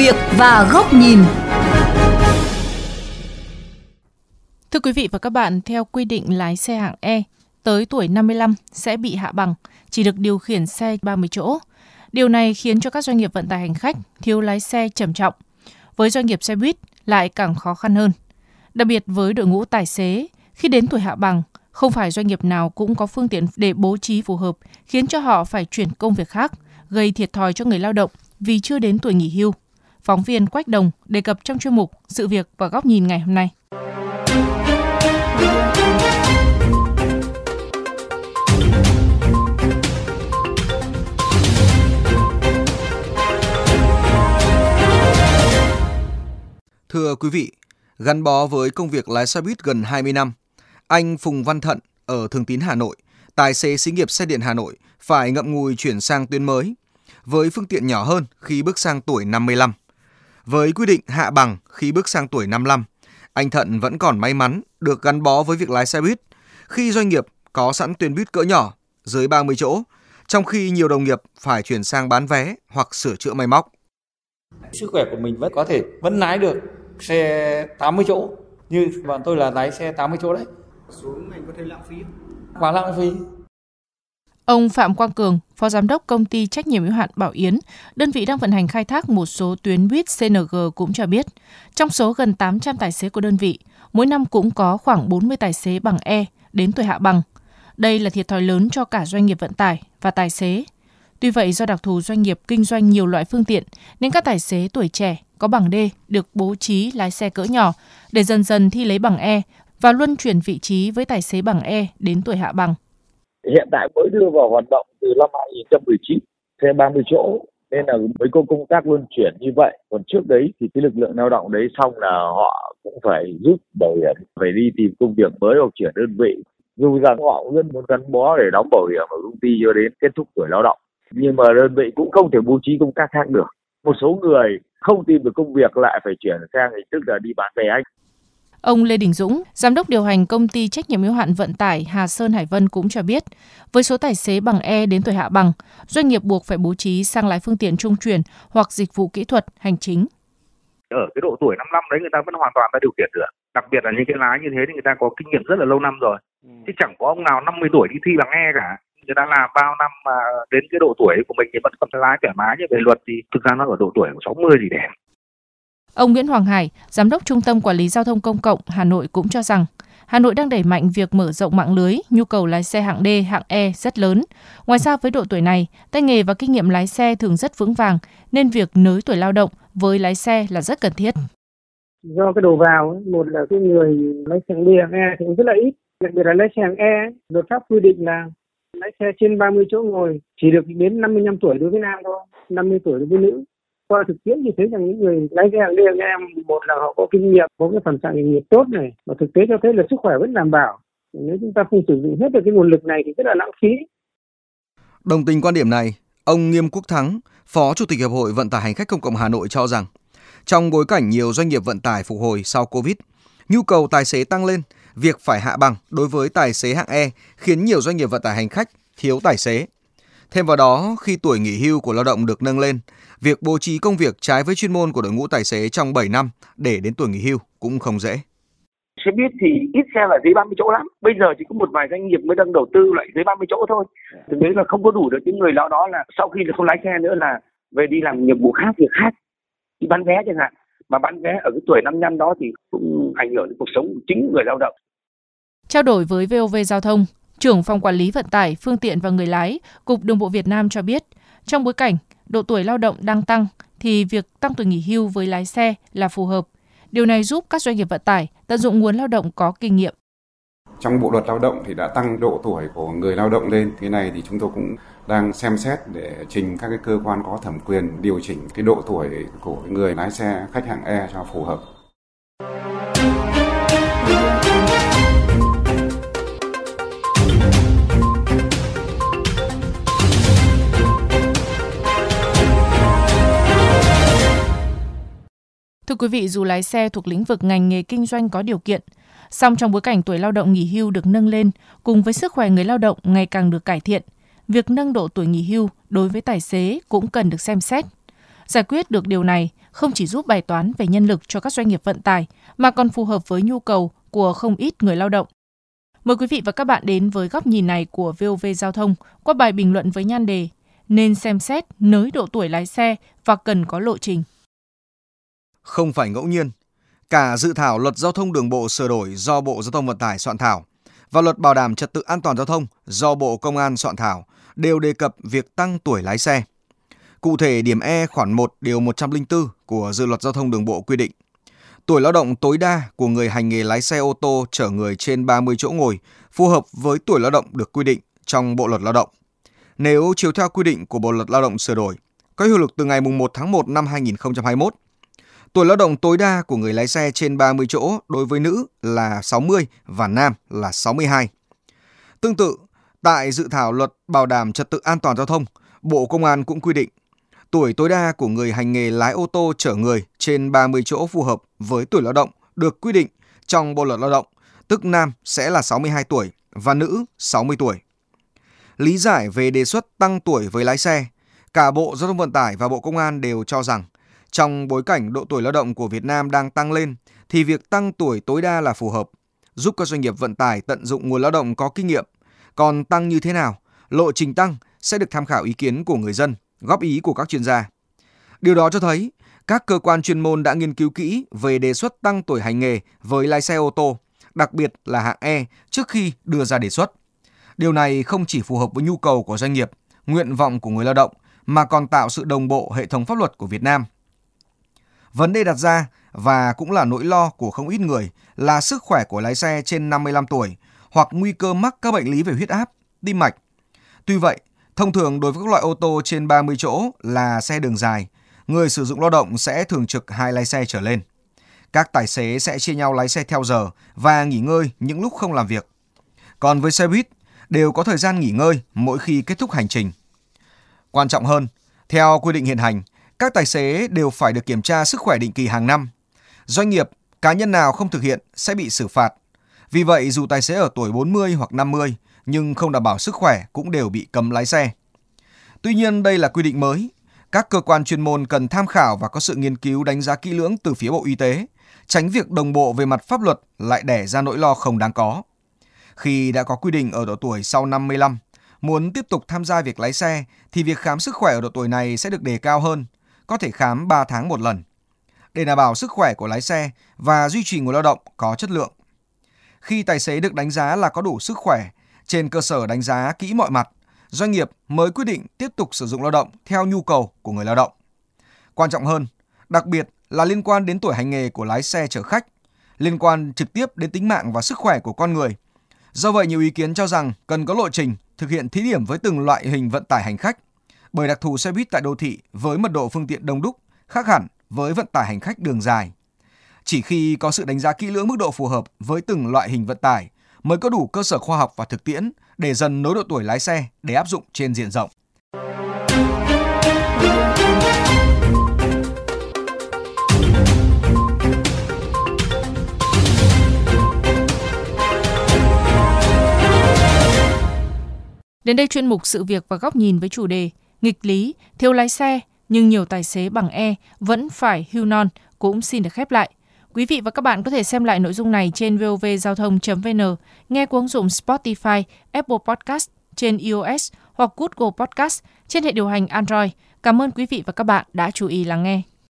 việc và góc nhìn. Thưa quý vị và các bạn, theo quy định lái xe hạng E, tới tuổi 55 sẽ bị hạ bằng, chỉ được điều khiển xe 30 chỗ. Điều này khiến cho các doanh nghiệp vận tải hành khách thiếu lái xe trầm trọng. Với doanh nghiệp xe buýt lại càng khó khăn hơn. Đặc biệt với đội ngũ tài xế, khi đến tuổi hạ bằng, không phải doanh nghiệp nào cũng có phương tiện để bố trí phù hợp, khiến cho họ phải chuyển công việc khác, gây thiệt thòi cho người lao động vì chưa đến tuổi nghỉ hưu. Phóng viên Quách Đồng đề cập trong chuyên mục Sự việc và góc nhìn ngày hôm nay. Thưa quý vị, gắn bó với công việc lái xe buýt gần 20 năm, anh Phùng Văn Thận ở Thường Tín Hà Nội, tài xế xí nghiệp xe điện Hà Nội phải ngậm ngùi chuyển sang tuyến mới với phương tiện nhỏ hơn khi bước sang tuổi 55. Với quy định hạ bằng khi bước sang tuổi 55, anh Thận vẫn còn may mắn được gắn bó với việc lái xe buýt khi doanh nghiệp có sẵn tuyến buýt cỡ nhỏ dưới 30 chỗ, trong khi nhiều đồng nghiệp phải chuyển sang bán vé hoặc sửa chữa máy móc. Sức khỏe của mình vẫn có thể vẫn lái được xe 80 chỗ như bọn tôi là lái xe 80 chỗ đấy. Xuống anh có thể lãng phí. Quá lãng phí. Ông Phạm Quang Cường, Phó Giám đốc Công ty Trách nhiệm hữu hạn Bảo Yến, đơn vị đang vận hành khai thác một số tuyến buýt CNG cũng cho biết, trong số gần 800 tài xế của đơn vị, mỗi năm cũng có khoảng 40 tài xế bằng E đến tuổi hạ bằng. Đây là thiệt thòi lớn cho cả doanh nghiệp vận tải và tài xế. Tuy vậy, do đặc thù doanh nghiệp kinh doanh nhiều loại phương tiện, nên các tài xế tuổi trẻ có bằng D được bố trí lái xe cỡ nhỏ để dần dần thi lấy bằng E và luân chuyển vị trí với tài xế bằng E đến tuổi hạ bằng. Hiện tại mới đưa vào hoạt động từ năm 2019, xe 30 chỗ nên là mới có công tác luân chuyển như vậy. Còn trước đấy thì cái lực lượng lao động đấy xong là họ cũng phải rút bảo hiểm, phải đi tìm công việc mới hoặc chuyển đơn vị. Dù rằng họ cũng muốn gắn bó để đóng bảo hiểm ở công ty cho đến kết thúc tuổi lao động. Nhưng mà đơn vị cũng không thể bố trí công tác khác được. Một số người không tìm được công việc lại phải chuyển sang hình thức là đi bán vé anh. Ông Lê Đình Dũng, giám đốc điều hành công ty trách nhiệm hữu hạn vận tải Hà Sơn Hải Vân cũng cho biết, với số tài xế bằng E đến tuổi hạ bằng, doanh nghiệp buộc phải bố trí sang lái phương tiện trung chuyển hoặc dịch vụ kỹ thuật, hành chính. Ở cái độ tuổi 55 đấy người ta vẫn hoàn toàn ta điều khiển được. Đặc biệt là những cái lái như thế thì người ta có kinh nghiệm rất là lâu năm rồi. Ừ. Chứ chẳng có ông nào 50 tuổi đi thi bằng E cả người ta làm bao năm mà đến cái độ tuổi của mình thì vẫn còn lái thoải mái như về luật thì thực ra nó ở độ tuổi của 60 gì đẹp Ông Nguyễn Hoàng Hải, Giám đốc Trung tâm Quản lý Giao thông Công cộng Hà Nội cũng cho rằng Hà Nội đang đẩy mạnh việc mở rộng mạng lưới, nhu cầu lái xe hạng D, hạng E rất lớn. Ngoài ra với độ tuổi này, tay nghề và kinh nghiệm lái xe thường rất vững vàng, nên việc nới tuổi lao động với lái xe là rất cần thiết. Do cái đầu vào, một là cái người lái xe hạng D, hạng E thì cũng rất là ít. Đặc biệt là lái xe hạng E, luật pháp quy định là lái xe trên 30 chỗ ngồi chỉ được đến 55 tuổi đối với nam thôi, 50 tuổi đối với nữ qua thực tiễn thì thấy rằng những người lái xe hàng đêm em một là họ có kinh nghiệm có cái phần trạng nghề nghiệp tốt này và thực tế cho thấy là sức khỏe vẫn đảm bảo. Nếu chúng ta không sử dụng hết được cái nguồn lực này thì rất là lãng phí. Đồng tình quan điểm này ông Nghiêm Quốc Thắng phó chủ tịch hiệp hội vận tải hành khách công cộng Hà Nội cho rằng trong bối cảnh nhiều doanh nghiệp vận tải phục hồi sau Covid nhu cầu tài xế tăng lên việc phải hạ bằng đối với tài xế hạng E khiến nhiều doanh nghiệp vận tải hành khách thiếu tài xế. Thêm vào đó, khi tuổi nghỉ hưu của lao động được nâng lên, việc bố trí công việc trái với chuyên môn của đội ngũ tài xế trong 7 năm để đến tuổi nghỉ hưu cũng không dễ. Xe buýt thì ít xe là dưới 30 chỗ lắm. Bây giờ chỉ có một vài doanh nghiệp mới đang đầu tư lại dưới 30 chỗ thôi. Thực tế là không có đủ được những người lao đó là sau khi không lái xe nữa là về đi làm nhiệm vụ khác, việc khác. Đi bán vé chẳng hạn. Mà bán vé ở cái tuổi 55 đó thì cũng ảnh hưởng đến cuộc sống của chính người lao động. Trao đổi với VOV Giao thông, Trưởng phòng quản lý vận tải, phương tiện và người lái, Cục Đường bộ Việt Nam cho biết, trong bối cảnh độ tuổi lao động đang tăng thì việc tăng tuổi nghỉ hưu với lái xe là phù hợp. Điều này giúp các doanh nghiệp vận tải tận dụng nguồn lao động có kinh nghiệm. Trong bộ luật lao động thì đã tăng độ tuổi của người lao động lên. Thế này thì chúng tôi cũng đang xem xét để trình các cái cơ quan có thẩm quyền điều chỉnh cái độ tuổi của người lái xe khách hạng E cho phù hợp. Thưa quý vị, dù lái xe thuộc lĩnh vực ngành nghề kinh doanh có điều kiện, song trong bối cảnh tuổi lao động nghỉ hưu được nâng lên cùng với sức khỏe người lao động ngày càng được cải thiện, việc nâng độ tuổi nghỉ hưu đối với tài xế cũng cần được xem xét. Giải quyết được điều này không chỉ giúp bài toán về nhân lực cho các doanh nghiệp vận tải mà còn phù hợp với nhu cầu của không ít người lao động. Mời quý vị và các bạn đến với góc nhìn này của VOV Giao thông qua bài bình luận với nhan đề Nên xem xét nới độ tuổi lái xe và cần có lộ trình. Không phải ngẫu nhiên, cả dự thảo luật giao thông đường bộ sửa đổi do Bộ Giao thông Vận tải soạn thảo và luật bảo đảm trật tự an toàn giao thông do Bộ Công an soạn thảo đều đề cập việc tăng tuổi lái xe. Cụ thể, điểm E khoản 1 điều 104 của dự luật giao thông đường bộ quy định tuổi lao động tối đa của người hành nghề lái xe ô tô chở người trên 30 chỗ ngồi phù hợp với tuổi lao động được quy định trong Bộ luật Lao động. Nếu chiếu theo quy định của Bộ luật Lao động sửa đổi, có hiệu lực từ ngày 1 tháng 1 năm 2021, tuổi lao động tối đa của người lái xe trên 30 chỗ đối với nữ là 60 và nam là 62. Tương tự, tại dự thảo luật bảo đảm trật tự an toàn giao thông, Bộ Công an cũng quy định tuổi tối đa của người hành nghề lái ô tô chở người trên 30 chỗ phù hợp với tuổi lao động được quy định trong Bộ luật Lao động, tức nam sẽ là 62 tuổi và nữ 60 tuổi. Lý giải về đề xuất tăng tuổi với lái xe, cả Bộ Giao thông Vận tải và Bộ Công an đều cho rằng trong bối cảnh độ tuổi lao động của Việt Nam đang tăng lên thì việc tăng tuổi tối đa là phù hợp, giúp các doanh nghiệp vận tải tận dụng nguồn lao động có kinh nghiệm. Còn tăng như thế nào, lộ trình tăng sẽ được tham khảo ý kiến của người dân, góp ý của các chuyên gia. Điều đó cho thấy các cơ quan chuyên môn đã nghiên cứu kỹ về đề xuất tăng tuổi hành nghề với lái xe ô tô, đặc biệt là hạng E trước khi đưa ra đề xuất. Điều này không chỉ phù hợp với nhu cầu của doanh nghiệp, nguyện vọng của người lao động mà còn tạo sự đồng bộ hệ thống pháp luật của Việt Nam. Vấn đề đặt ra và cũng là nỗi lo của không ít người là sức khỏe của lái xe trên 55 tuổi hoặc nguy cơ mắc các bệnh lý về huyết áp, tim mạch. Tuy vậy, thông thường đối với các loại ô tô trên 30 chỗ là xe đường dài, người sử dụng lao động sẽ thường trực hai lái xe trở lên. Các tài xế sẽ chia nhau lái xe theo giờ và nghỉ ngơi những lúc không làm việc. Còn với xe buýt, đều có thời gian nghỉ ngơi mỗi khi kết thúc hành trình. Quan trọng hơn, theo quy định hiện hành, các tài xế đều phải được kiểm tra sức khỏe định kỳ hàng năm. Doanh nghiệp, cá nhân nào không thực hiện sẽ bị xử phạt. Vì vậy, dù tài xế ở tuổi 40 hoặc 50 nhưng không đảm bảo sức khỏe cũng đều bị cấm lái xe. Tuy nhiên, đây là quy định mới. Các cơ quan chuyên môn cần tham khảo và có sự nghiên cứu đánh giá kỹ lưỡng từ phía Bộ Y tế, tránh việc đồng bộ về mặt pháp luật lại đẻ ra nỗi lo không đáng có. Khi đã có quy định ở độ tuổi sau 55, muốn tiếp tục tham gia việc lái xe thì việc khám sức khỏe ở độ tuổi này sẽ được đề cao hơn, có thể khám 3 tháng một lần. Để đảm bảo sức khỏe của lái xe và duy trì nguồn lao động có chất lượng. Khi tài xế được đánh giá là có đủ sức khỏe, trên cơ sở đánh giá kỹ mọi mặt, doanh nghiệp mới quyết định tiếp tục sử dụng lao động theo nhu cầu của người lao động. Quan trọng hơn, đặc biệt là liên quan đến tuổi hành nghề của lái xe chở khách, liên quan trực tiếp đến tính mạng và sức khỏe của con người. Do vậy, nhiều ý kiến cho rằng cần có lộ trình thực hiện thí điểm với từng loại hình vận tải hành khách, bởi đặc thù xe buýt tại đô thị với mật độ phương tiện đông đúc, khác hẳn với vận tải hành khách đường dài. Chỉ khi có sự đánh giá kỹ lưỡng mức độ phù hợp với từng loại hình vận tải mới có đủ cơ sở khoa học và thực tiễn để dần nối độ tuổi lái xe để áp dụng trên diện rộng. Đến đây chuyên mục sự việc và góc nhìn với chủ đề nghịch lý, thiếu lái xe nhưng nhiều tài xế bằng E vẫn phải hưu non cũng xin được khép lại. Quý vị và các bạn có thể xem lại nội dung này trên vovgiao thông.vn, nghe qua ứng dụng Spotify, Apple Podcast trên iOS hoặc Google Podcast trên hệ điều hành Android. Cảm ơn quý vị và các bạn đã chú ý lắng nghe.